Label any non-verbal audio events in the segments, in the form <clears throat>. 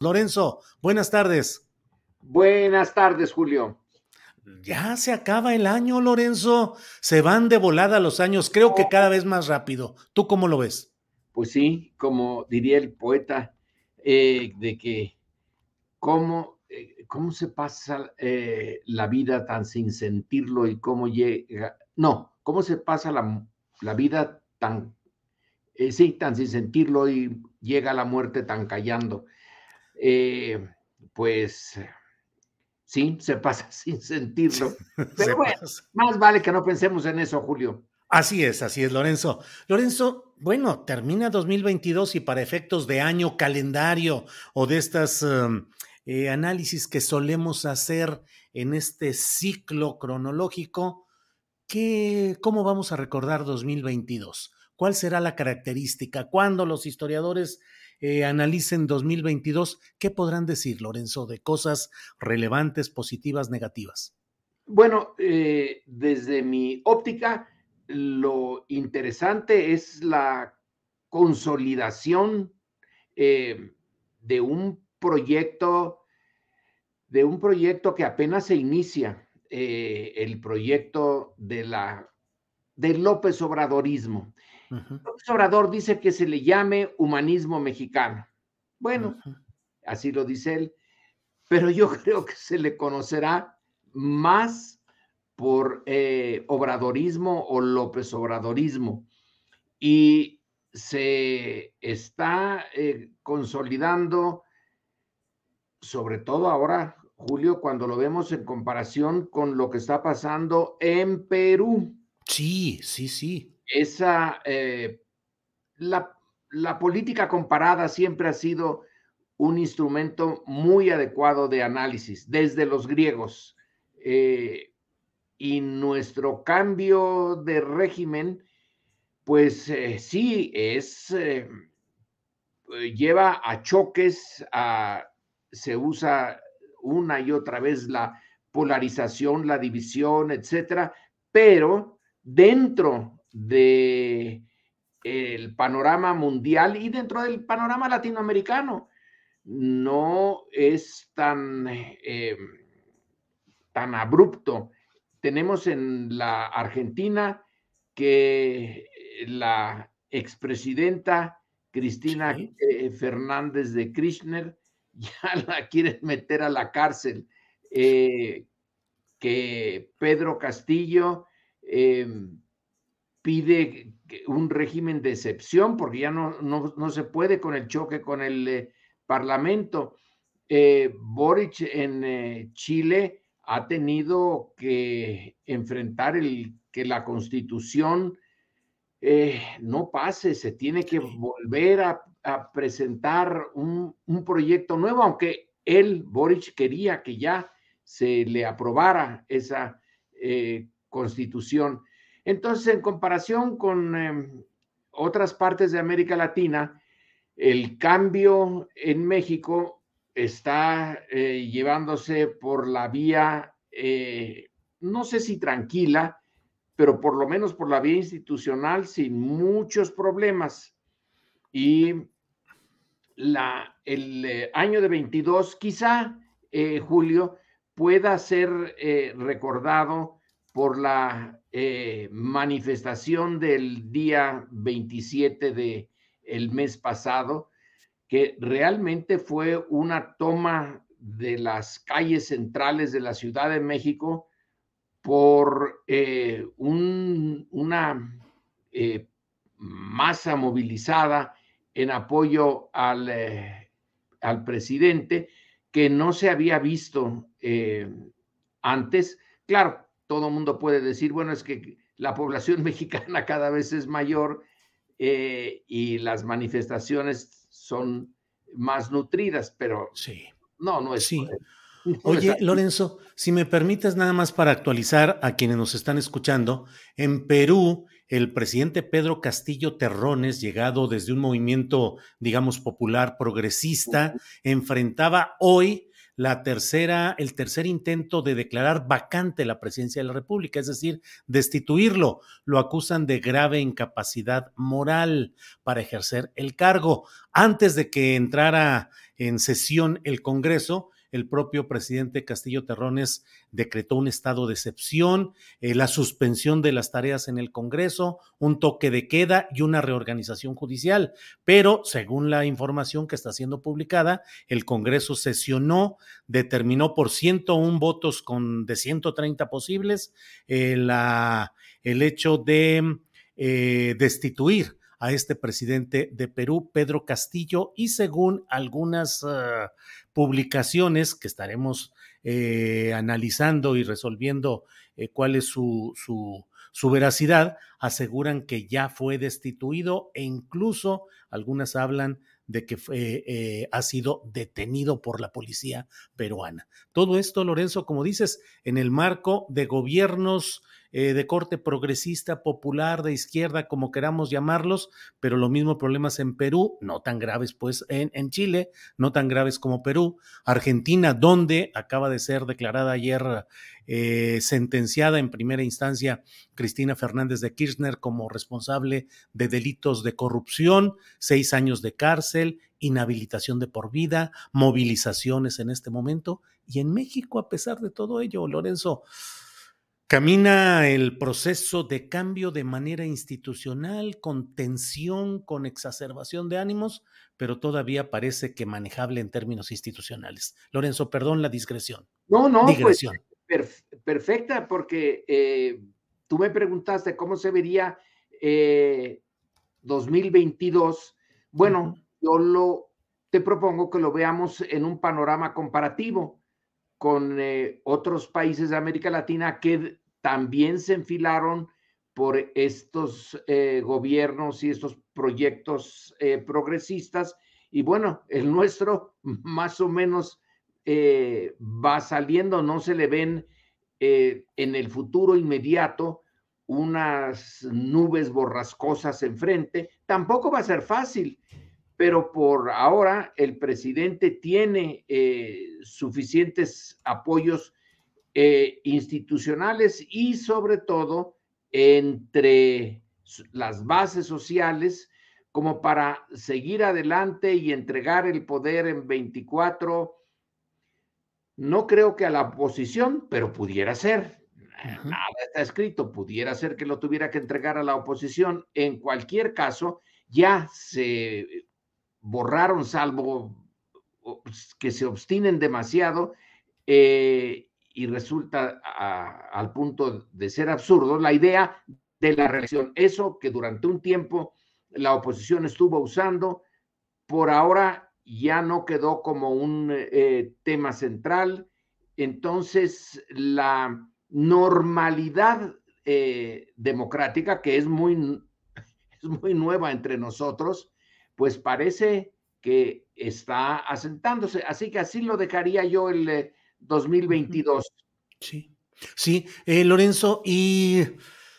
Lorenzo, buenas tardes. Buenas tardes, Julio. Ya se acaba el año, Lorenzo. Se van de volada los años, creo que cada vez más rápido. ¿Tú cómo lo ves? Pues sí, como diría el poeta, eh, de que cómo, eh, cómo se pasa eh, la vida tan sin sentirlo y cómo llega, no, cómo se pasa la, la vida tan, sí, tan sin sentirlo y llega la muerte tan callando. Eh, pues sí, se pasa <laughs> sin sentirlo. <laughs> Se Pero bueno, pasa. más vale que no pensemos en eso, Julio. Así es, así es, Lorenzo. Lorenzo, bueno, termina 2022 y para efectos de año calendario o de estas um, eh, análisis que solemos hacer en este ciclo cronológico, ¿qué, ¿cómo vamos a recordar 2022? ¿Cuál será la característica? ¿Cuándo los historiadores eh, analicen 2022? ¿Qué podrán decir, Lorenzo, de cosas relevantes, positivas, negativas? Bueno, eh, desde mi óptica, lo interesante es la consolidación eh, de un proyecto, de un proyecto que apenas se inicia, eh, el proyecto de la del López Obradorismo. Ujú, López Obrador dice que se le llame humanismo mexicano. Bueno, así lo dice él, pero yo <laughs> creo que se le conocerá más por eh, obradorismo o López Obradorismo. Y se está eh, consolidando, sobre todo ahora, Julio, cuando lo vemos en comparación con lo que está pasando en Perú Sí, sí, sí. Esa, eh, la, la política comparada siempre ha sido un instrumento muy adecuado de análisis desde los griegos. eh, y nuestro cambio de régimen, pues eh, sí, es, lleva a choques, se usa una y otra vez la polarización, la división, etcétera, pero dentro de el panorama mundial y dentro del panorama latinoamericano no es tan, eh, tan abrupto. Tenemos en la Argentina que la expresidenta Cristina Sí. eh, Fernández de Kirchner <laughs> ya la quieren meter a la cárcel, eh, que Pedro Castillo eh, pide un régimen de excepción porque ya no, no, no se puede con el choque con el eh, Parlamento. Eh, Boric en eh, Chile ha tenido que enfrentar el que la constitución no pase, se tiene que volver a, a presentar un, un proyecto nuevo, aunque él, Boric, quería que ya se le aprobara esa eh, constitución. Entonces, en comparación con eh, otras partes de América Latina, el cambio en México está eh, llevándose por la vía, eh, no sé si tranquila, pero por lo menos por la vía institucional sin muchos problemas. Y la, el eh, año de 22 quizá Julio, pueda ser recordado por la eh, manifestación del día 27 de el mes pasado, que realmente fue una toma de las calles centrales de la Ciudad de México por una masa movilizada en apoyo al, al presidente que no se había visto eh, antes. Claro, todo mundo puede decir, bueno, es que la población <laughs> mexicana cada vez es mayor eh, y las manifestaciones son más nutridas, pero sí. no, no es. Sí. <laughs> Oye, Lorenzo, si me permites nada más para actualizar a quienes nos están escuchando, en Perú el presidente Pedro Castillo Terrones, llegado desde un movimiento, digamos, popular progresista, enfrentaba hoy la tercera, el tercer intento de declarar vacante la presidencia de la República, es decir, destituirlo. Lo acusan de grave incapacidad moral para ejercer el cargo. Antes de que entrara en sesión el Congreso, el propio presidente Castillo Terrones decretó un estado de excepción, eh, la suspensión de las tareas en el Congreso, un toque de queda y una reorganización judicial. Pero, según la información que está siendo publicada, el Congreso sesionó, determinó por 101 votos con, de 130 posibles eh, la, el hecho de eh, destituir a este presidente de Perú, Pedro Castillo, y según algunas uh, publicaciones que estaremos eh, analizando y resolviendo eh, cuál es su, su, veracidad, aseguran que ya fue destituido e incluso algunas hablan de que eh, ha sido detenido por la policía peruana. Todo esto, Lorenzo, como dices, en el marco de gobiernos eh, de corte progresista, popular, de izquierda, como queramos llamarlos, pero los mismos problemas en Perú, no tan graves pues en, en Chile, no tan graves como Perú, Argentina, donde acaba de ser declarada ayer eh, sentenciada en primera instancia Cristina Fernández de Kirchner como responsable de delitos de corrupción, seis años de cárcel, inhabilitación de por vida, movilizaciones en este momento. Y en México, a pesar de todo ello, Lorenzo, Camina el proceso de cambio de manera institucional, con tensión, con exacerbación de ánimos, pero todavía parece que manejable en términos institucionales. Lorenzo, perdón la discreción. No, no, pues, perfecta, porque eh, tú me preguntaste cómo se vería eh, 2022. Bueno, yo lo te propongo que lo veamos en un panorama comparativo con eh, otros países de América Latina que también se enfilaron por estos eh, gobiernos y estos proyectos eh, progresistas. Y bueno, el nuestro <laughs> más o menos va saliendo, no se le ven en el futuro inmediato unas nubes borrascosas enfrente. Tampoco va a ser fácil pero por ahora el presidente tiene eh, suficientes apoyos eh, institucionales y sobre todo entre las bases sociales como para seguir adelante y entregar el poder en 24. No creo que a la oposición, pero pudiera ser. Nada está escrito, pudiera ser que lo tuviera que entregar a la oposición. En cualquier caso, ya se borraron, salvo pues, que se obstinen demasiado eh, y resulta al punto de ser absurdo la idea de la reelección. Eso que durante un tiempo la oposición estuvo usando, por ahora ya no quedó como un eh, tema central. Entonces, la normalidad eh, democrática, que es muy, es muy nueva entre nosotros, pues parece que está asentándose. Así que así lo dejaría yo el 2022. Eh, sí, sí, eh, Lorenzo, y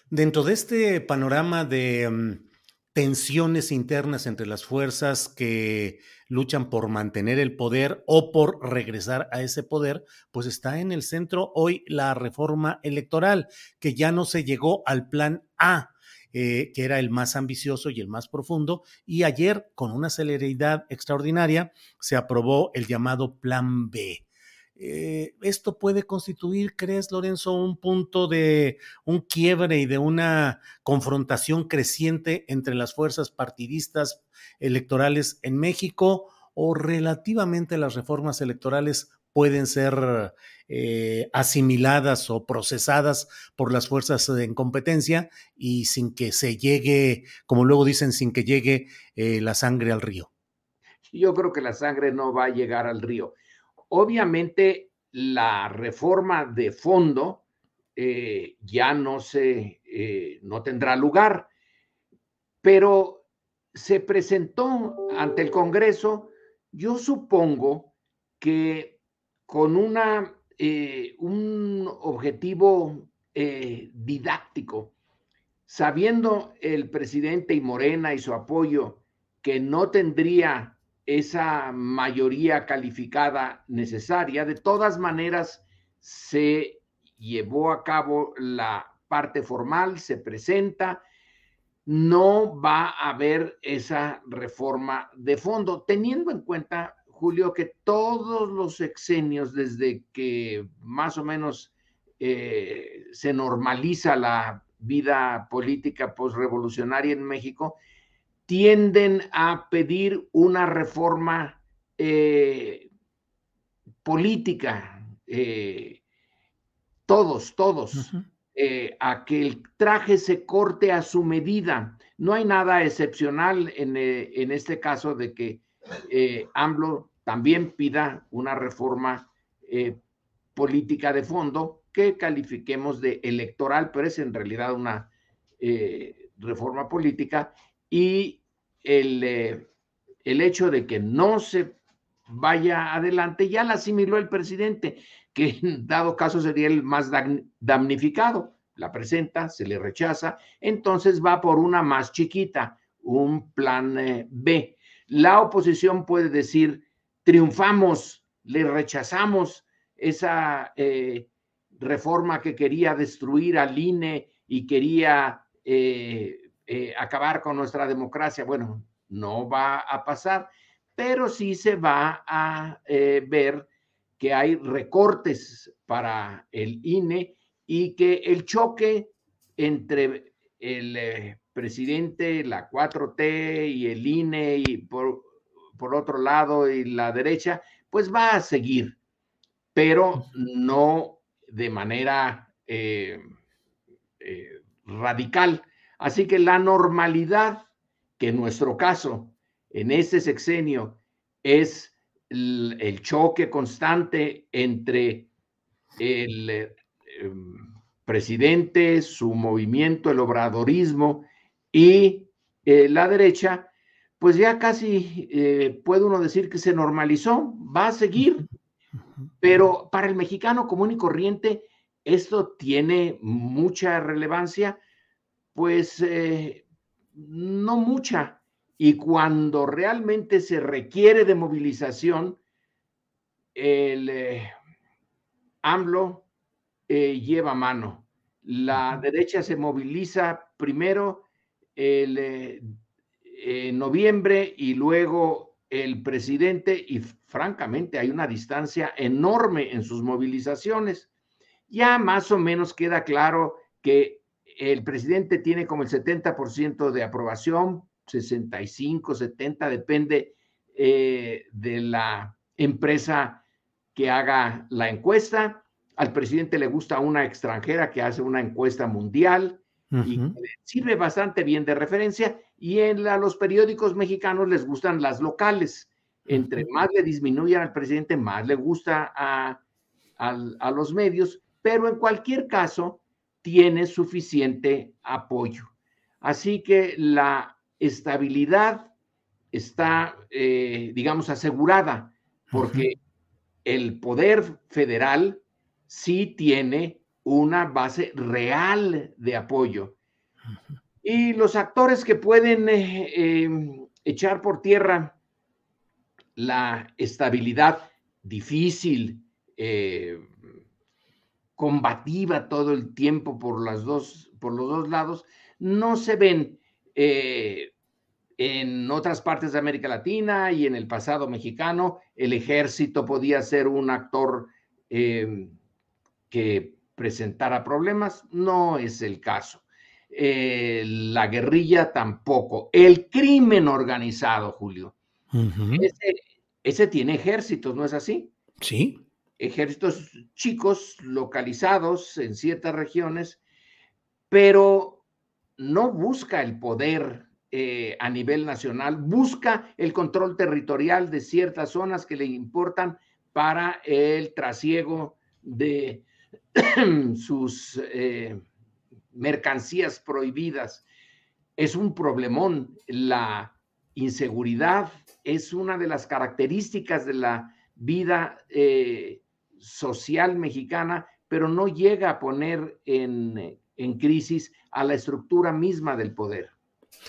dentro de este panorama de mm, tensiones internas entre las fuerzas que luchan por mantener el poder o por regresar a ese poder, pues está en el centro hoy la reforma electoral, que ya no se llegó al plan A eh, que era el más ambicioso y el más profundo, y ayer, con una celeridad extraordinaria, se aprobó el llamado Plan B. eh, esto puede constituir, crees, Lorenzo, un punto de un quiebre y de una confrontación creciente entre las fuerzas partidistas electorales en México o relativamente las reformas electorales pueden ser eh, asimiladas o procesadas por las fuerzas en competencia y sin que se llegue, como luego dicen, sin que llegue eh, la sangre al río. Yo creo que la sangre no va a llegar al río. Obviamente la reforma de fondo eh, ya no se, no tendrá lugar, pero se presentó ante el Congreso, yo supongo que con una, eh, un objetivo eh, didáctico, sabiendo el presidente y Morena y su apoyo que no tendría esa mayoría calificada necesaria, de todas maneras se llevó a cabo la parte formal, se presenta, no va a haber esa reforma de fondo, teniendo en cuenta Julio, que todos los sexenios, desde que más o menos eh, se normaliza la vida política postrevolucionaria en México, tienden a pedir una reforma eh, política, eh, todos, todos, a que el traje se corte a su medida. No hay nada excepcional en, en este caso de que AMLO también pida una reforma eh, política de fondo que califiquemos de electoral, pero es en realidad una eh, reforma política y el, eh, el hecho de que no se vaya adelante ya la asimiló el presidente, que en dado caso sería el más damnificado. La presenta, se le rechaza, entonces va por una más chiquita, un plan B. La oposición puede decir, triunfamos, le rechazamos esa eh, reforma que quería destruir al INE y quería eh, eh, acabar con nuestra democracia. Bueno, no va a pasar, pero sí se va a ver que hay recortes para el INE y que el choque entre el presidente, la 4T y el INE y por por otro lado y la derecha, pues va a seguir, pero no de manera eh, eh, radical. Así que la normalidad, que en nuestro caso, en este sexenio, es el, choque constante entre el eh, em, presidente, su movimiento, el obradorismo y la derecha, pues ya casi eh, puede uno decir que se normalizó, va a seguir, pero para el mexicano común y corriente esto tiene mucha relevancia, pues eh, no mucha. Y cuando realmente se requiere de movilización, el eh, AMLO lleva mano. La derecha se moviliza primero, el en noviembre y luego el presidente, y francamente hay una distancia enorme en sus movilizaciones. Ya más o menos queda claro que el presidente tiene como el 70% de aprobación, 65, 70, depende eh, de la empresa que haga la encuesta. Al presidente le gusta una extranjera que hace una encuesta mundial y sirve bastante bien de referencia y en los periódicos mexicanos les gustan las locales. Entre más le disminuyan al presidente, más le gusta a, a los medios, pero en cualquier caso tiene suficiente apoyo. Así que la estabilidad está, eh, digamos, asegurada, porque el poder federal sí tiene una base real de apoyo. Y los actores que pueden eh, em, echar por tierra la estabilidad difícil, eh, combativa todo el tiempo por, las dos, por los dos lados, no se ven eh, en otras partes de América Latina y en el pasado mexicano. El ejército podía ser un actor em, que presentara problemas, no es el caso. Eh, la guerrilla tampoco. El crimen organizado, Julio. ese, tiene ejércitos, ¿no es así? Sí. Ejércitos chicos localizados en ciertas regiones, pero no busca el poder eh, a nivel nacional, busca el control territorial de ciertas zonas que le importan para el trasiego de <clears throat> sus eh, mercancías prohibidas. Es un problemón. La inseguridad es una de las características de la vida eh, social mexicana, pero no llega a poner en, en crisis a la estructura misma del poder.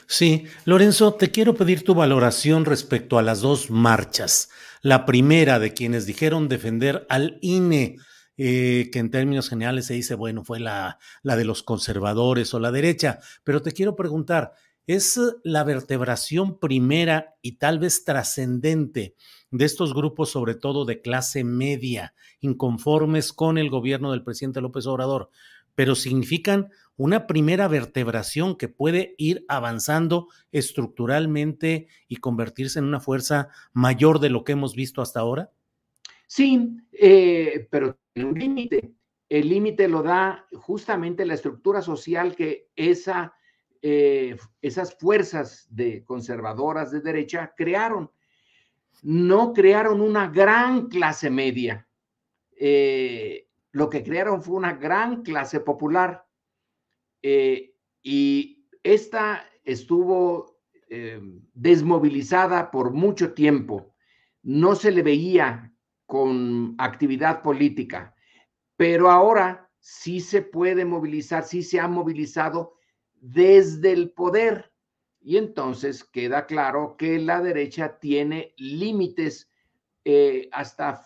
Sí, Lorenzo, te quiero pedir tu valoración respecto a las dos marchas. La primera de quienes dijeron defender al INE eh, que en términos generales se dice, bueno, fue la, la de los conservadores o la derecha, pero te quiero preguntar, ¿es la vertebración primera y tal vez trascendente de estos grupos, sobre todo de clase media, inconformes con el gobierno del presidente López Obrador, pero significan una primera vertebración que puede ir avanzando estructuralmente y convertirse en una fuerza mayor de lo que hemos visto hasta ahora? Sí, eh, pero un límite. El límite lo da justamente la estructura social que eh, esas fuerzas de conservadoras de derecha crearon. No crearon una gran clase media. Eh, lo que crearon fue una gran clase popular. y esta estuvo desmovilizada por mucho tiempo. No se le veía con actividad política, pero ahora sí se puede movilizar, sí se ha movilizado desde el poder. Y entonces queda claro que la derecha tiene límites eh, hasta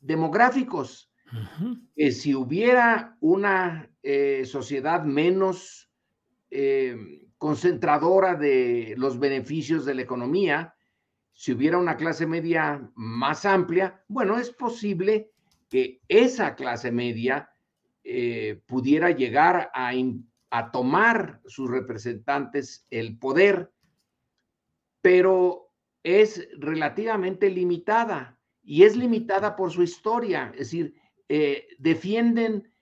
demográficos. que si hubiera una eh, sociedad menos eh, concentradora de los beneficios de la economía, si hubiera una clase media más amplia, bueno, es posible que esa clase media eh, pudiera llegar a, tomar sus representantes el poder, pero es relativamente limitada y es limitada por su historia, es decir, eh, defienden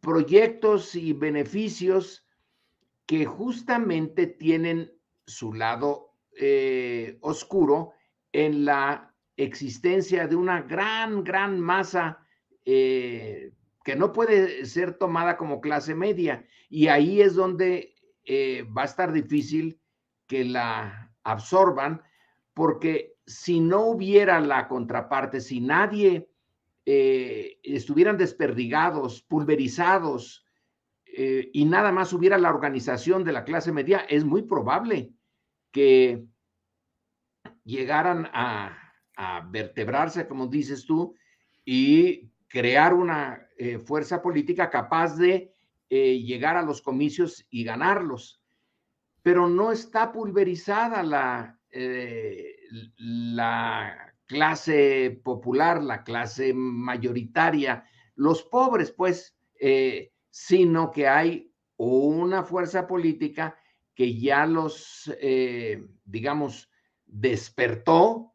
proyectos y beneficios que justamente tienen su lado eh, oscuro en la existencia de una gran, gran masa eh, que no puede ser tomada como clase media. Y ahí es donde eh, va a estar difícil que la absorban, porque si no hubiera la contraparte, si nadie estuvieran desperdigados, pulverizados, y nada más hubiera la organización de la clase media, es muy probable que llegaran a, vertebrarse, como dices tú, y crear una eh, fuerza política capaz de eh, llegar a los comicios y ganarlos. Pero no está pulverizada la, eh, la clase popular, la clase mayoritaria, los pobres, pues, sino que hay una fuerza política que ya los, eh, digamos, despertó,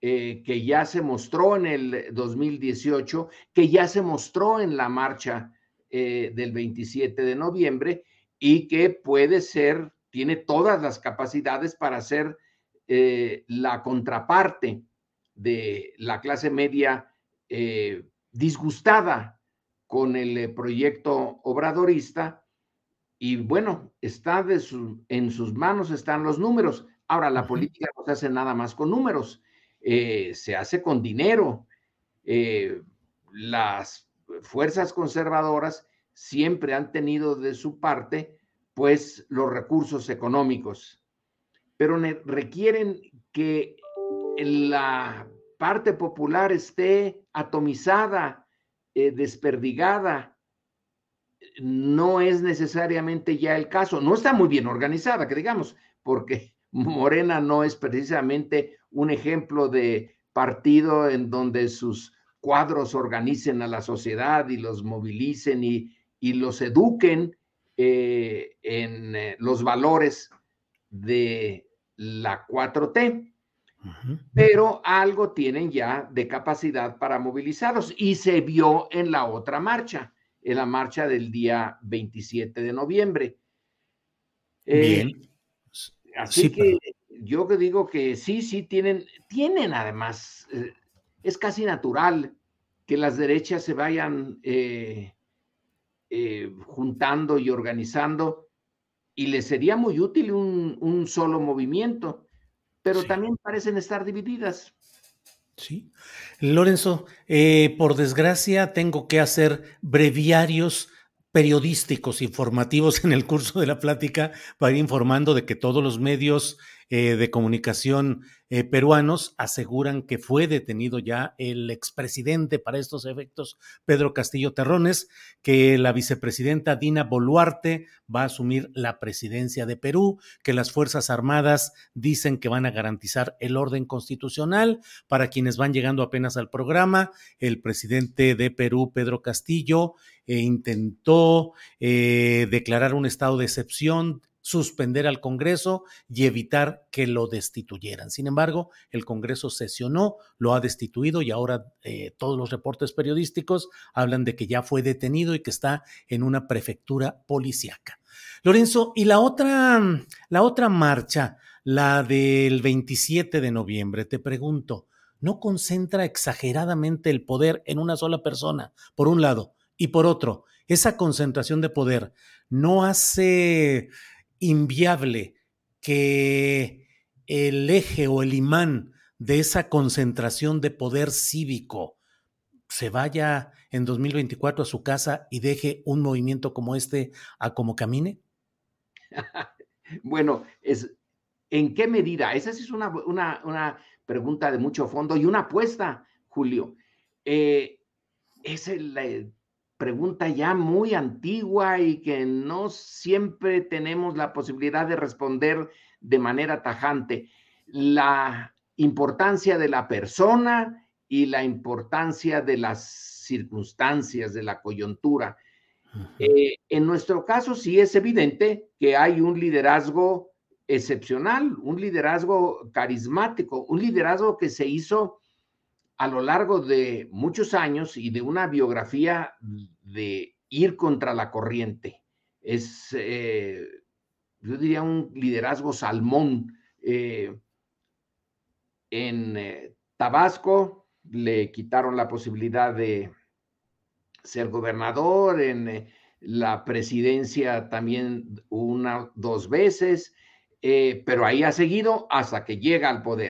eh, que ya se mostró en el 2018, que ya se mostró en la marcha eh, del 27 de noviembre y que puede ser, tiene todas las capacidades para ser la contraparte de la clase media disgustada con el proyecto obradorista y bueno, está de en sus manos están los números. Ahora, la política no se hace nada más con números, eh, se hace con dinero. Eh, las fuerzas conservadoras siempre han tenido de su parte, pues, los recursos económicos, pero requieren que la parte popular esté atomizada, eh, desperdigada, no es necesariamente ya el caso. No está muy bien organizada, que digamos, porque <laughs> Morena no es precisamente un ejemplo de partido en donde sus cuadros organicen a la sociedad y los movilicen y, los eduquen eh, en eh, los valores de la 4T. Pero algo tienen ya de capacidad para movilizarlos y se vio en la otra marcha, en la marcha del día 27 de noviembre. Eh, Bien. así que yo que digo que sí, sí tienen, tienen además, eh, es casi natural que las derechas se vayan eh, juntando y organizando y les sería muy útil un, solo movimiento, pero también parecen estar divididas. Sí. Lorenzo, por desgracia tengo que hacer breviarios periodísticos, informativos <laughs> en el curso de la plática para ir informando de que todos los medios eh, de comunicación eh, peruanos aseguran que fue detenido ya el expresidente para estos efectos, Pedro Castillo Terrones, que la vicepresidenta Dina Boluarte va a asumir la presidencia de Perú, que las Fuerzas Armadas dicen que van a garantizar el orden constitucional. Para quienes van llegando apenas al programa, el presidente de Perú, Pedro Castillo, eh, intentó declarar un estado de excepción suspender al Congreso y evitar que lo destituyeran. Sin embargo, el Congreso sesionó, lo ha destituido y ahora eh, todos los reportes periodísticos hablan de que ya fue detenido y que está en una prefectura policíaca. Lorenzo, y la otra, la otra marcha, la del 27 de noviembre, te pregunto, ¿no concentra exageradamente el poder en una sola persona, por un lado? Y por otro, esa concentración de poder no hace inviable que el eje o el imán de esa concentración de poder cívico se vaya en 2024 a su casa y deje un movimiento como este a como camine? <laughs> bueno, es, ¿en qué medida? Esa es una, una, pregunta de mucho fondo y una apuesta, Julio. Eh, es el, eh, pregunta ya muy antigua y que no siempre tenemos la posibilidad de responder de manera tajante. La importancia de la persona y la importancia de las circunstancias, de la coyuntura. Eh, en nuestro caso sí es evidente que hay un liderazgo excepcional, un liderazgo carismático, un liderazgo que se hizo a lo largo de muchos años y de una biografía de ir contra la corriente. Es, eh, yo diría, un liderazgo salmón. Eh, en eh, Tabasco le quitaron la posibilidad de ser gobernador, en la presidencia también una, dos veces, pero ahí ha seguido hasta que llega al poder.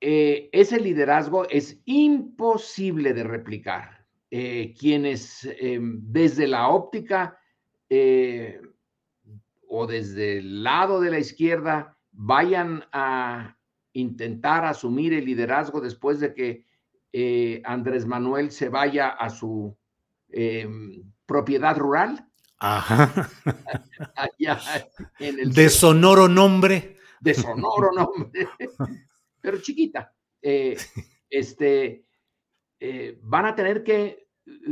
Eh, ese liderazgo es imposible de replicar. Eh, quienes eh, desde la óptica o desde el lado de la izquierda vayan a intentar asumir el liderazgo después de que Andrés Manuel se vaya a su propiedad rural. Ajá. <laughs> de sonoro nombre. De sonoro nombre, <laughs> pero chiquita. este, eh, van a tener que eh,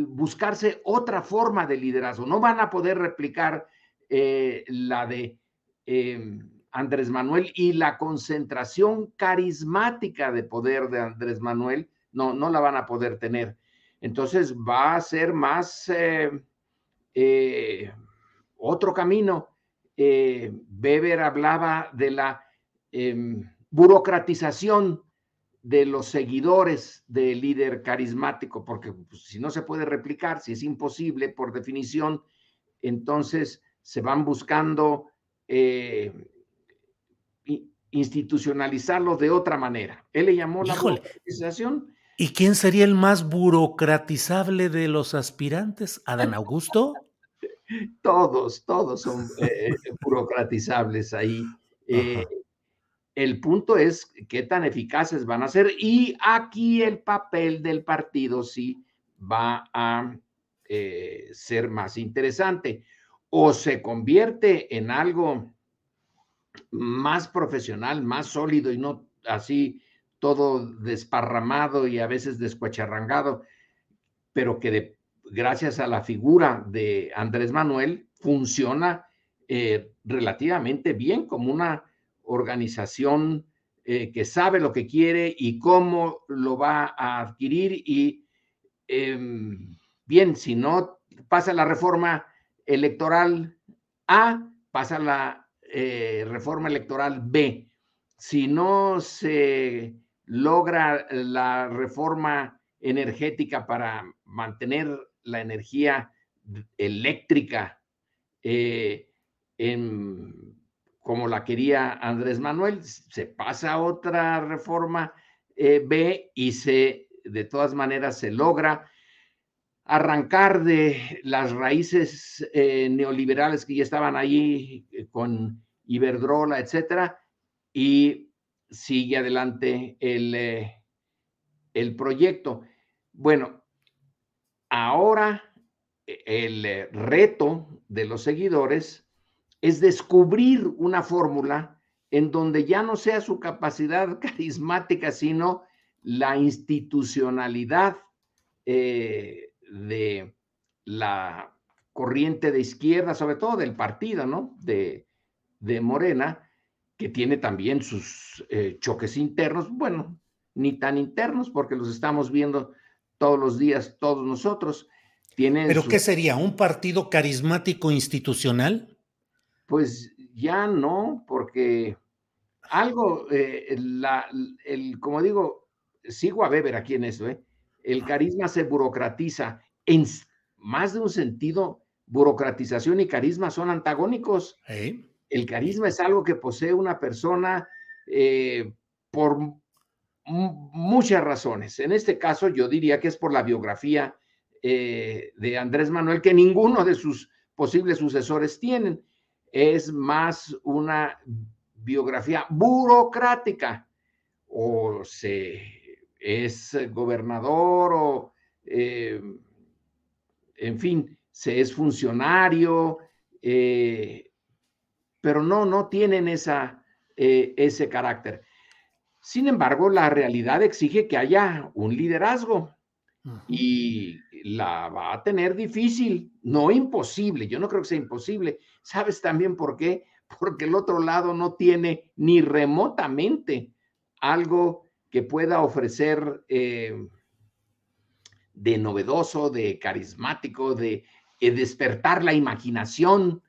buscarse otra forma de liderazgo. No van a poder replicar eh, la de em, Andrés Manuel y la concentración carismática de poder de Andrés Manuel, no, no la van a poder tener. Entonces va a ser más otro camino. Weber hablaba de la em, burocratización de los seguidores del líder carismático, porque pues, si no se puede replicar, si es imposible por definición, entonces se van buscando eh, institucionalizarlo de otra manera. Él le llamó la burocratización. ¿Y quién sería el más burocratizable de los aspirantes? ¿Adán Augusto? <laughs> todos, todos son eh, burocratizables ahí. Eh, el punto es qué tan eficaces van a ser y aquí el papel del partido sí va a eh, ser más interesante. O se convierte en algo más profesional, más sólido y no así todo desparramado y a veces descuacharrangado, pero que gracias a la figura de Andrés Manuel funciona eh, relativamente bien como una organización eh, que sabe lo que quiere y cómo lo va a adquirir y em, bien, si no pasa la reforma electoral A, pasa la eh, reforma electoral B. Si no se logra la reforma energética para mantener la energía eléctrica eh, en como la quería Andrés Manuel, se pasa a otra reforma eh, B y se, de todas maneras, se logra arrancar de las raíces eh, neoliberales que ya estaban ahí eh, con Iberdrola, etcétera, y sigue adelante el, el proyecto. Bueno, ahora el reto de los seguidores es descubrir una fórmula en donde ya no sea su capacidad <laughs> carismática, sino la institucionalidad eh, de la corriente de izquierda, sobre todo del partido, ¿no? De, de Morena, que tiene también sus eh, choques internos, bueno, ni tan internos, porque los estamos viendo todos los días, todos nosotros. ¿Pero qué sería? ¿Un partido carismático institucional? Pues ya no, porque algo, eh, el, como digo, sigo a Weber aquí en eso, ¿eh? el carisma se burocratiza. En más de un sentido, burocratización y carisma son antagónicos. El carisma es algo que posee una persona eh, por muchas razones. En este caso, yo diría que es por la biografía de Andrés Manuel, que ninguno de sus posibles sucesores tienen es más una biografía burocrática o se es gobernador o eh, en fin, se es funcionario, eh, pero no, no tienen esa, eh, ese carácter. Sin embargo, la realidad exige que haya un liderazgo y la va a tener difícil, no imposible, yo no creo que sea imposible. ¿Sabes también por qué? <laughs> Porque el otro lado no tiene ni remotamente algo que pueda ofrecer eh, de novedoso, de carismático, de eh, despertar la imaginación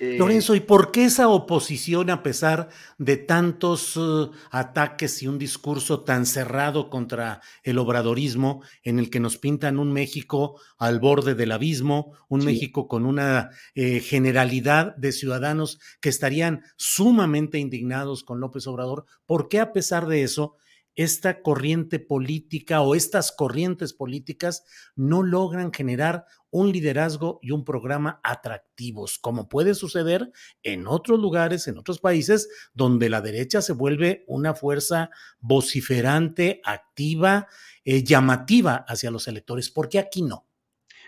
eh, Lorenzo, ¿y por qué esa oposición a pesar de tantos uh, ataques y un discurso tan cerrado contra el obradorismo en el que nos pintan un México al borde del abismo, un México con una eh, generalidad de ciudadanos que estarían sumamente indignados con López Obrador? ¿Por qué a pesar de eso esta corriente política o estas corrientes políticas no logran generar un liderazgo y un programa atractivos, como puede suceder en otros lugares, en otros países, donde la derecha se vuelve una fuerza vociferante, activa, eh, llamativa hacia los electores. ¿Por qué aquí no?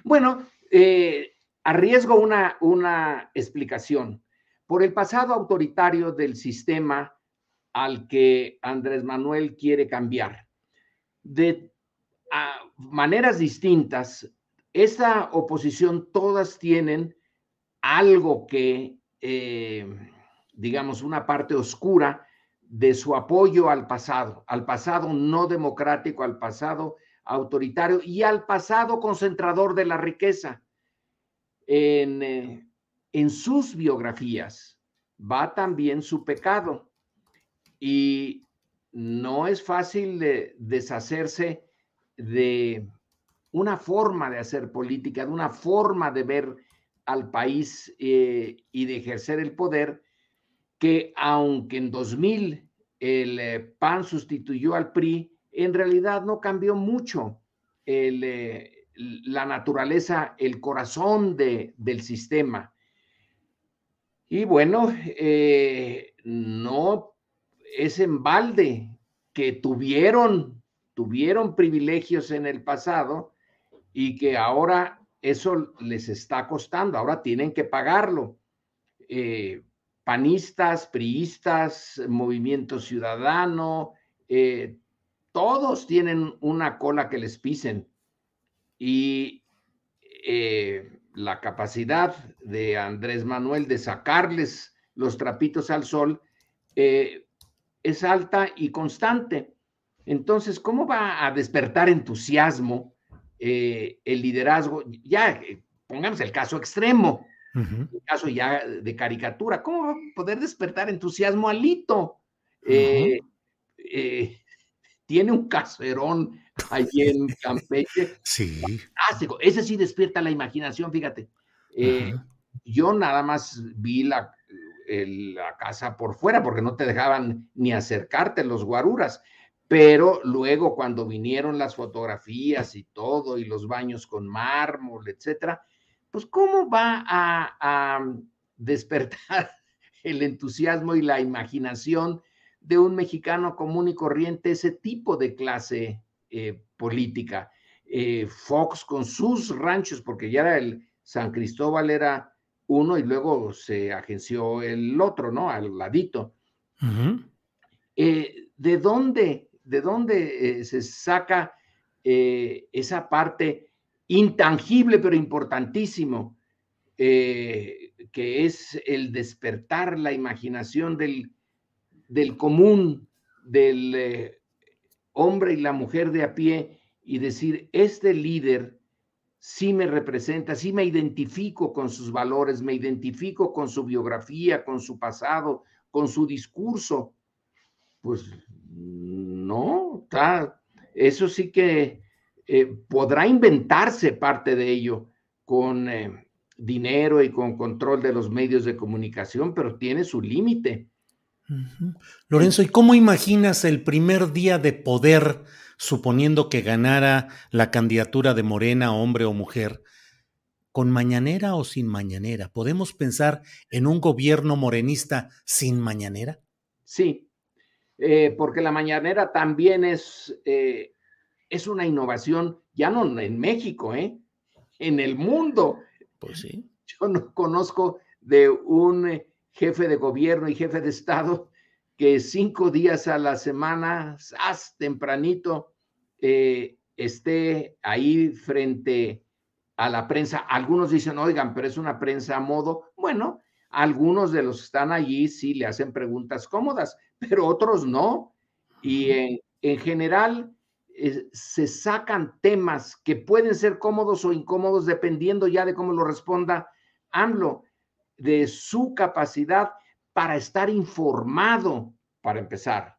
Bueno, eh, arriesgo una, una explicación. Por el pasado autoritario del sistema al que Andrés Manuel quiere cambiar. De maneras distintas, esa oposición todas tienen algo que, eh, digamos, una parte oscura de su apoyo al pasado, al pasado no democrático, al pasado autoritario y al pasado concentrador de la riqueza. En, eh, en sus biografías va también su pecado y no es fácil de deshacerse de una forma de hacer política, de una forma de ver al país eh, y de ejercer el poder, que aunque en 2000 el eh, PAN sustituyó al PRI, en realidad no cambió mucho eh, la naturaleza, el corazón de, del sistema. Y bueno, no es en balde que tuvieron, tuvieron privilegios en el pasado y que ahora eso les está costando, ahora tienen que pagarlo. Eh, panistas, priistas, movimiento ciudadano, eh, todos tienen una cola que les pisen. Y eh, la capacidad de Andrés Manuel de sacarles los trapitos al sol es alta y constante. Entonces, ¿cómo va a despertar entusiasmo eh, el liderazgo, ya eh, pongamos el caso extremo, el caso ya de caricatura, ¿cómo va a poder despertar entusiasmo Alito? Eh, tiene un caserón allí en <laughs> Campeche. Sí. Ese sí despierta la imaginación, fíjate. yo nada más vi la, la casa por fuera porque no te dejaban ni acercarte los guaruras pero luego cuando vinieron las fotografías y todo, y los baños con mármol, etcétera, pues cómo va a, despertar <laughs> el entusiasmo y la imaginación de un mexicano común y corriente ese tipo de clase eh, política. Eh, Fox con sus ranchos, porque ya era el San Cristóbal era uno y luego se agenció el otro, ¿no? Al ladito. Eh, ¿De dónde de dónde eh, se saca eh, esa parte intangible pero importantísimo, que es el despertar la imaginación del, del común, del hombre y la mujer de a pie y decir, este líder sí me representa, sí me identifico con sus valores, me identifico con su biografía, con su pasado, con su discurso. Pues no, eso sí que eh, podrá inventarse parte de ello con eh, dinero y con control de los medios de comunicación, pero tiene su límite. Lorenzo, ¿y cómo imaginas el primer día de poder, suponiendo que ganara la candidatura de Morena, hombre o mujer? ¿Con mañanera o sin mañanera? ¿Podemos pensar en un gobierno morenista sin mañanera? Sí, eh, porque la mañanera también es, eh, es una innovación, ya no en México, ¿eh? en el mundo. Pues sí. Yo no conozco de un jefe de gobierno y jefe de Estado que cinco días a la semana, haz tempranito, esté ahí frente a la prensa. Algunos dicen, oigan, pero es una prensa a modo. Bueno, algunos de los que están allí sí le hacen preguntas cómodas, pero otros no. Y en, general eh, se sacan temas que pueden ser cómodos o incómodos dependiendo ya de cómo lo responda AMLO, de su capacidad para estar informado, para empezar.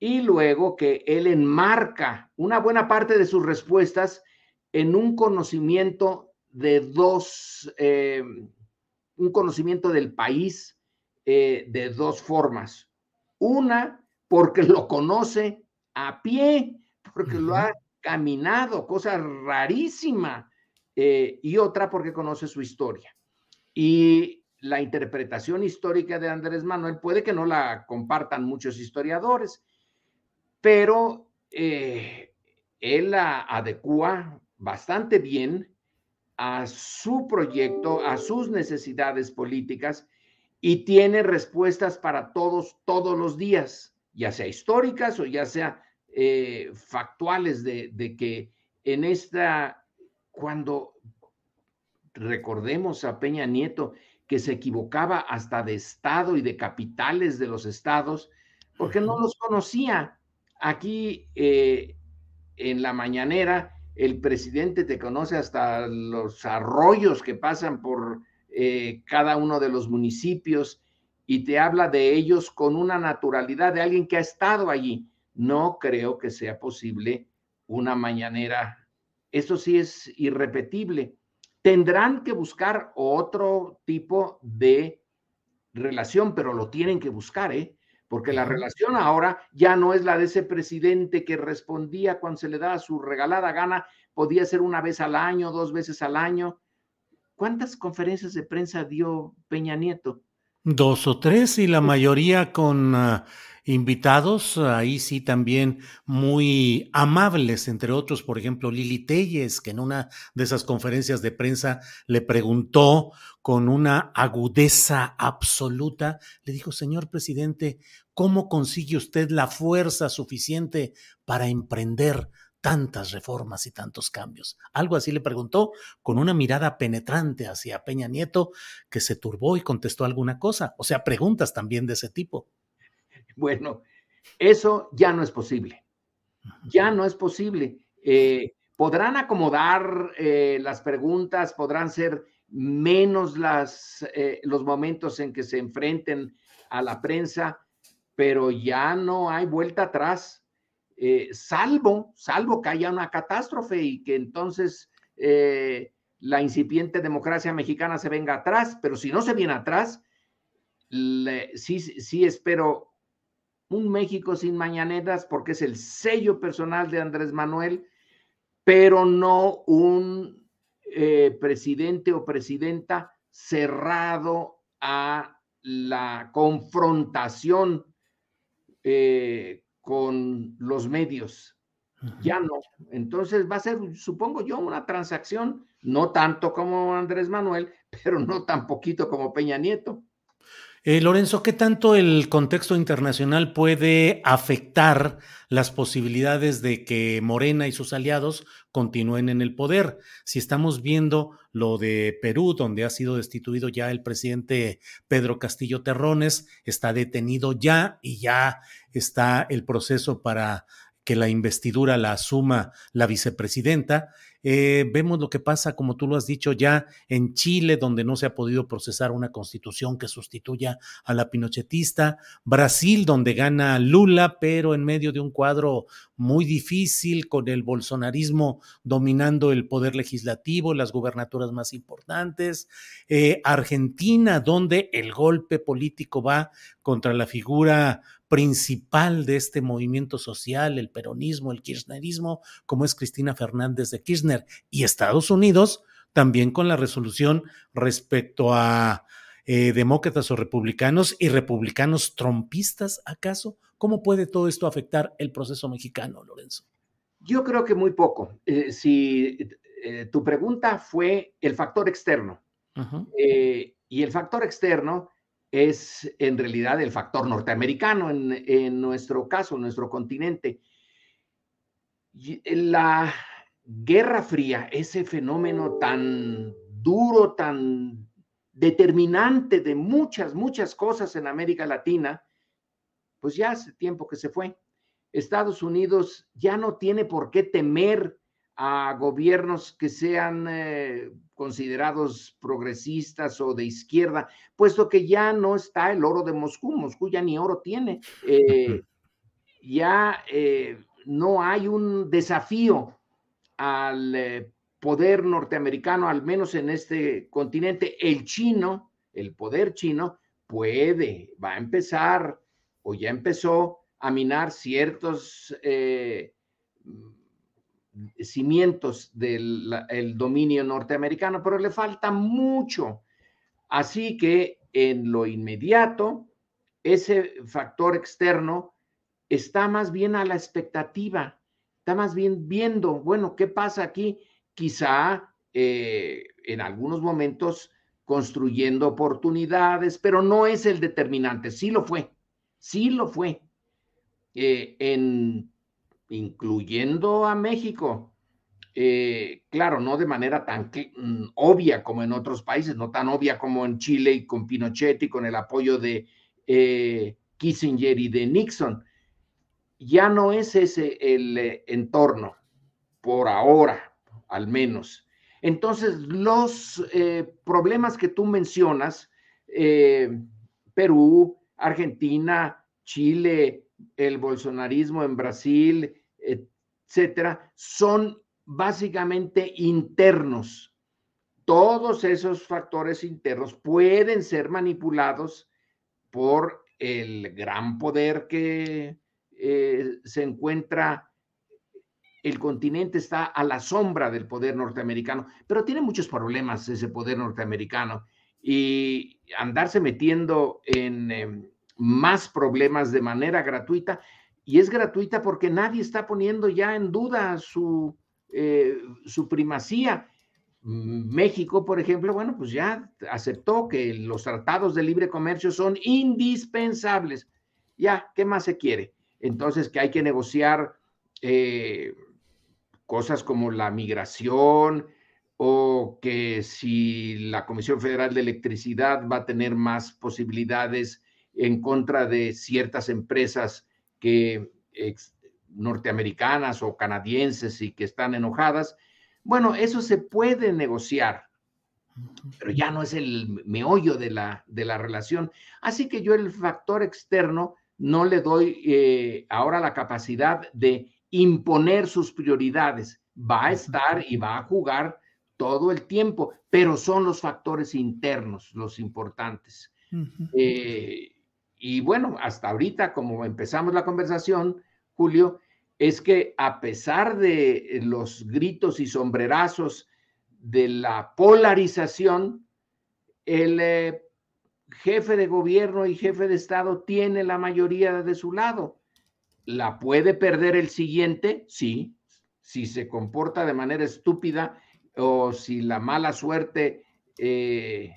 Y luego que él enmarca una buena parte de sus respuestas en un conocimiento de dos, eh, un conocimiento del país eh, de dos formas. Una, porque lo conoce a pie, porque lo ha caminado, cosa rarísima. Eh, y otra, porque conoce su historia. Y la interpretación histórica de Andrés Manuel puede que no la compartan muchos historiadores, pero eh, él la adecua bastante bien a su proyecto, a sus necesidades políticas y tiene respuestas para todos, todos los días, ya sea históricas o ya sea eh, factuales de, de, que en esta, cuando recordemos a Peña Nieto, que se equivocaba hasta de estado y de capitales de los estados, porque no los conocía. Aquí eh, en la mañanera, el presidente te conoce hasta los arroyos que pasan por eh, cada uno de los municipios y te habla de ellos con una naturalidad de alguien que ha estado allí. No creo que sea posible una mañanera. Eso sí es irrepetible. Tendrán que buscar otro tipo de relación, pero lo tienen que buscar, ¿eh? Porque la relación ahora ya no es la de ese presidente que respondía cuando se le daba su regalada gana, podía ser una vez al año, dos veces al año. ¿Cuántas conferencias de prensa dio Peña Nieto? Dos o tres y la mayoría con uh, invitados, ahí sí también muy amables, entre otros, por ejemplo, Lili Telles, que en una de esas conferencias de prensa le preguntó con una agudeza absoluta, le dijo, señor presidente, ¿cómo consigue usted la fuerza suficiente para emprender tantas reformas y tantos cambios? Algo así le preguntó con una mirada penetrante hacia Peña Nieto, que se turbó y contestó alguna cosa. O sea, preguntas también de ese tipo. Bueno, eso ya no es posible. Ya no es posible. Eh, podrán acomodar eh, las preguntas, podrán ser menos las, eh, los momentos en que se enfrenten a la prensa, pero ya no hay vuelta atrás, eh, salvo, salvo que haya una catástrofe y que entonces eh, la incipiente democracia mexicana se venga atrás, pero si no se viene atrás, sí, sí espero un México sin mañaneras porque es el sello personal de Andrés Manuel, pero no un eh, presidente o presidenta cerrado a la confrontación con los medios. Ya no. Entonces va a ser, supongo yo, una transacción, no tanto como Andrés Manuel, <laughs> pero no tan poquito como Peña Nieto. Eh, Lorenzo, ¿qué tanto el contexto internacional puede afectar las posibilidades de que Morena y sus aliados continúen en el poder? Si estamos viendo lo de Perú, donde ha sido destituido ya el presidente Pedro Castillo Terrones, está detenido ya y ya está el proceso para que la investidura la asuma la vicepresidenta. Eh, vemos lo que pasa, como tú lo has dicho, ya en Chile, donde no se ha podido procesar una constitución que sustituya a la pinochetista, Brasil, donde gana Lula, pero en medio de un cuadro muy difícil, con el bolsonarismo dominando el poder legislativo, las gubernaturas más importantes, eh, Argentina, donde el golpe político va contra la figura principal de este movimiento social, el peronismo, el kirchnerismo, como es Cristina Fernández de Kirchner, y Estados Unidos también con la resolución respecto a eh, demócratas o republicanos y republicanos trompistas, ¿acaso? ¿Cómo puede todo esto afectar el proceso mexicano, Lorenzo? Yo creo que muy poco. Eh, si eh, tu pregunta fue el factor externo, uh -huh. y el factor externo es en realidad el factor norteamericano en, en nuestro caso, en nuestro continente. La Guerra Fría, ese fenómeno tan duro, tan determinante de muchas, muchas cosas en América Latina, pues ya hace tiempo que se fue. Estados Unidos ya no tiene por qué temer a gobiernos que sean eh, considerados progresistas o de izquierda, puesto que ya no está el oro de Moscú, Moscú ya ni oro tiene, eh, ya eh, no hay un desafío al poder norteamericano, al menos en este continente, el chino, el poder chino puede, va a empezar o ya empezó a minar ciertos cimientos del el dominio norteamericano, pero le falta mucho. Así que en lo inmediato, ese factor externo está más bien a la expectativa, está más bien viendo, bueno, ¿qué pasa aquí? Quizá eh, en algunos momentos construyendo oportunidades, pero no es el determinante, sí lo fue, sí lo fue. Eh, en incluyendo a México. Eh, claro, no de manera tan mm, obvia como en otros países, no tan obvia como en Chile y con Pinochet y con el apoyo de eh, Kissinger y de Nixon. Ya no es ese el eh, entorno, por ahora, al menos. Entonces, los problemas que tú mencionas, Perú, Argentina, Chile, el bolsonarismo en Brasil, etcétera, son básicamente internos. Todos esos factores internos pueden ser manipulados por el gran poder que eh, se encuentra, el continente está a la sombra del poder norteamericano, pero tiene muchos problemas ese poder norteamericano y andarse metiendo en em, más problemas de manera gratuita, y es gratuita porque nadie está poniendo ya en duda su, eh, su primacía. México, por ejemplo, bueno, pues ya aceptó que los tratados de libre comercio son indispensables. Ya, ¿qué más se quiere? Entonces, que hay que negociar eh, cosas como la migración o que si la Comisión Federal de Electricidad va a tener más posibilidades en contra de ciertas empresas que norteamericanas o canadienses y que están enojadas. Bueno, eso se puede negociar, pero ya no es el meollo de la, de la relación. Así que yo el factor externo no le doy eh, ahora la capacidad de imponer sus prioridades. Va a estar y va a jugar todo el tiempo, pero son los factores internos los importantes. Eh, y bueno, hasta ahorita, como empezamos la conversación, Julio, es que a pesar de los gritos y sombrerazos de la polarización, el eh, jefe de gobierno y jefe de Estado tiene la mayoría de su lado. ¿La puede perder el siguiente? Sí, si se comporta de manera estúpida o si la mala suerte eh,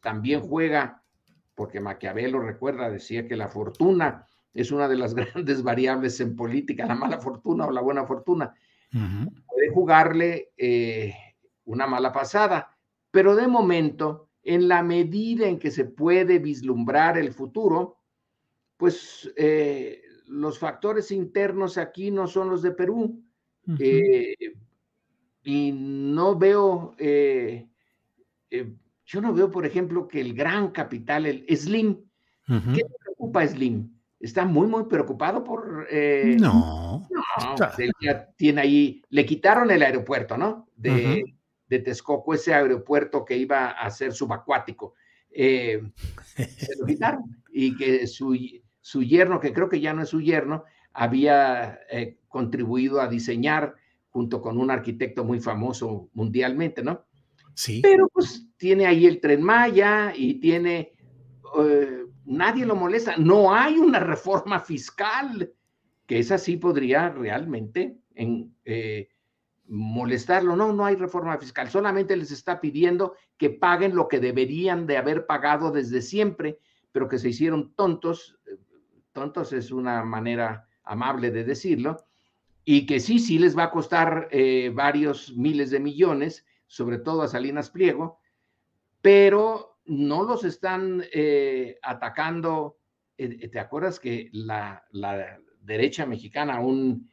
también juega, porque Maquiavelo recuerda, decía que la fortuna es una de las <laughs> grandes variables en política, la mala fortuna o la buena fortuna. Puede jugarle eh, una mala pasada, pero de momento en la medida en que se puede vislumbrar el futuro, pues eh, los factores internos aquí no son los de Perú. Eh, y no veo, eh, yo no veo, por ejemplo, que el gran capital, el Slim, ¿qué le preocupa Slim? Está muy, muy preocupado por... no. no él ya tiene ahí, le quitaron el aeropuerto, ¿no? De, de Texcoco, ese aeropuerto que iba a ser subacuático. Eh, se lo quitaron y que su, su, yerno, que creo que ya no es su yerno, había eh, contribuido a diseñar junto con un arquitecto muy famoso mundialmente, ¿no? Pero pues tiene ahí el tren Maya y tiene, eh, nadie lo molesta, no hay una reforma fiscal, que esa sí podría realmente en, molestarlo. No, no hay reforma fiscal, solamente les está pidiendo que paguen lo que deberían de haber pagado desde siempre, pero que se hicieron tontos. Tontos es una manera amable de decirlo, y que sí, sí les va a costar eh, varios miles de millones, sobre todo a Salinas Pliego, pero no los están eh, atacando. Eh, ¿Te acuerdas que la, la derecha mexicana, un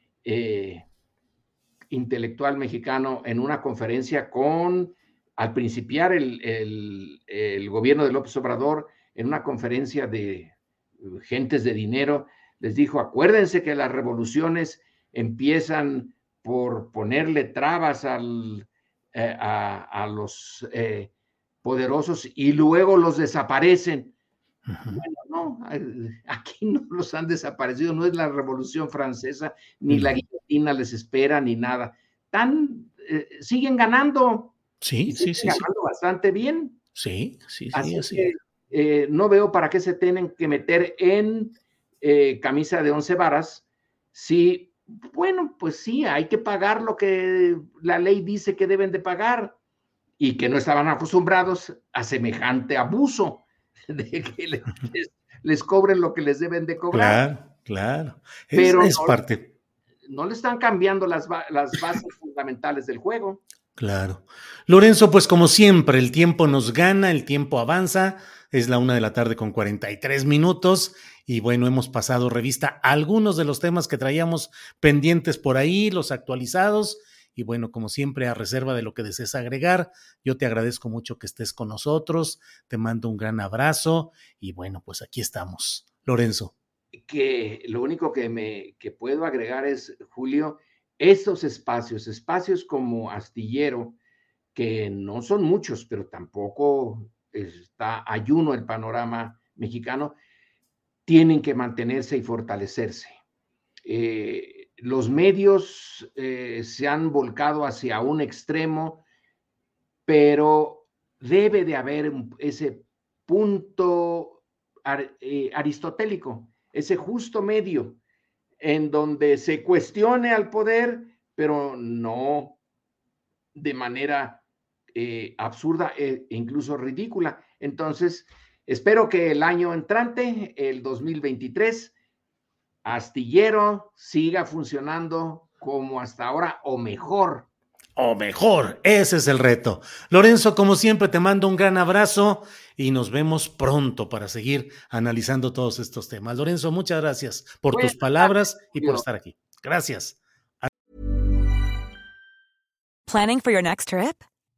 intelectual mexicano en una conferencia con, al principiar el, gobierno de López Obrador, en una conferencia de gentes de dinero, les dijo, acuérdense que las revoluciones empiezan por ponerle trabas al, eh, a, los eh, poderosos y luego los desaparecen. Bueno, no, aquí <laughs> no los han desaparecido, no es la Revolución Francesa, ni la guillotina les espera, ni nada. Tan, eh, siguen ganando. Sí, sí, sí. Ganando bastante bien. Sí, sí, sí. Así, Que, no veo para qué se tienen que meter en camisa de once varas si, bueno, pues sí, hay que pagar lo que la ley dice que deben de pagar y que no estaban acostumbrados a semejante abuso <laughs> de que les, cobren lo que les deben de cobrar. Claro, claro. Pero es, parte. No le están cambiando las, las bases fundamentales del juego. Claro. Lorenzo, pues como siempre, el tiempo nos gana, el tiempo avanza. Es la una de la tarde con 43 minutos. Y bueno, hemos pasado revista algunos de los temas que traíamos pendientes por ahí, los actualizados. Y bueno, como siempre, a reserva de lo que desees agregar, yo te agradezco mucho que estés con nosotros, te mando un gran abrazo y bueno, pues aquí estamos. Lorenzo. Que lo único que me que puedo agregar es, Julio, estos espacios, espacios como Astillero, que no son muchos, pero tampoco está ayuno el panorama mexicano, tienen que mantenerse y fortalecerse. Eh, los medios eh, se han volcado hacia un extremo, pero debe de haber ese punto eh, aristotélico, ese justo medio, en donde se cuestione al poder, pero no de manera absurda e incluso ridícula. Entonces, espero que el año entrante, el 2023, Astillero siga funcionando como hasta ahora o mejor. O mejor, ese es el reto. Lorenzo, como siempre, te mando un gran abrazo y nos vemos pronto para seguir analizando todos estos temas. Lorenzo, muchas gracias por tus palabras y por estar aquí. Gracias. Planning for your next trip?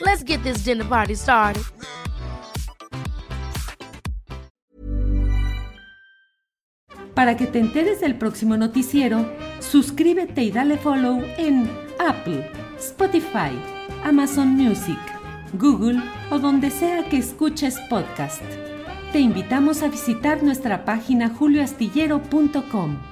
Let's get this dinner party started. Para que te enteres del próximo noticiero, suscríbete y dale follow en Apple, Spotify, Amazon Music, Google o donde sea que escuches podcast. Te invitamos a visitar nuestra página julioastillero.com.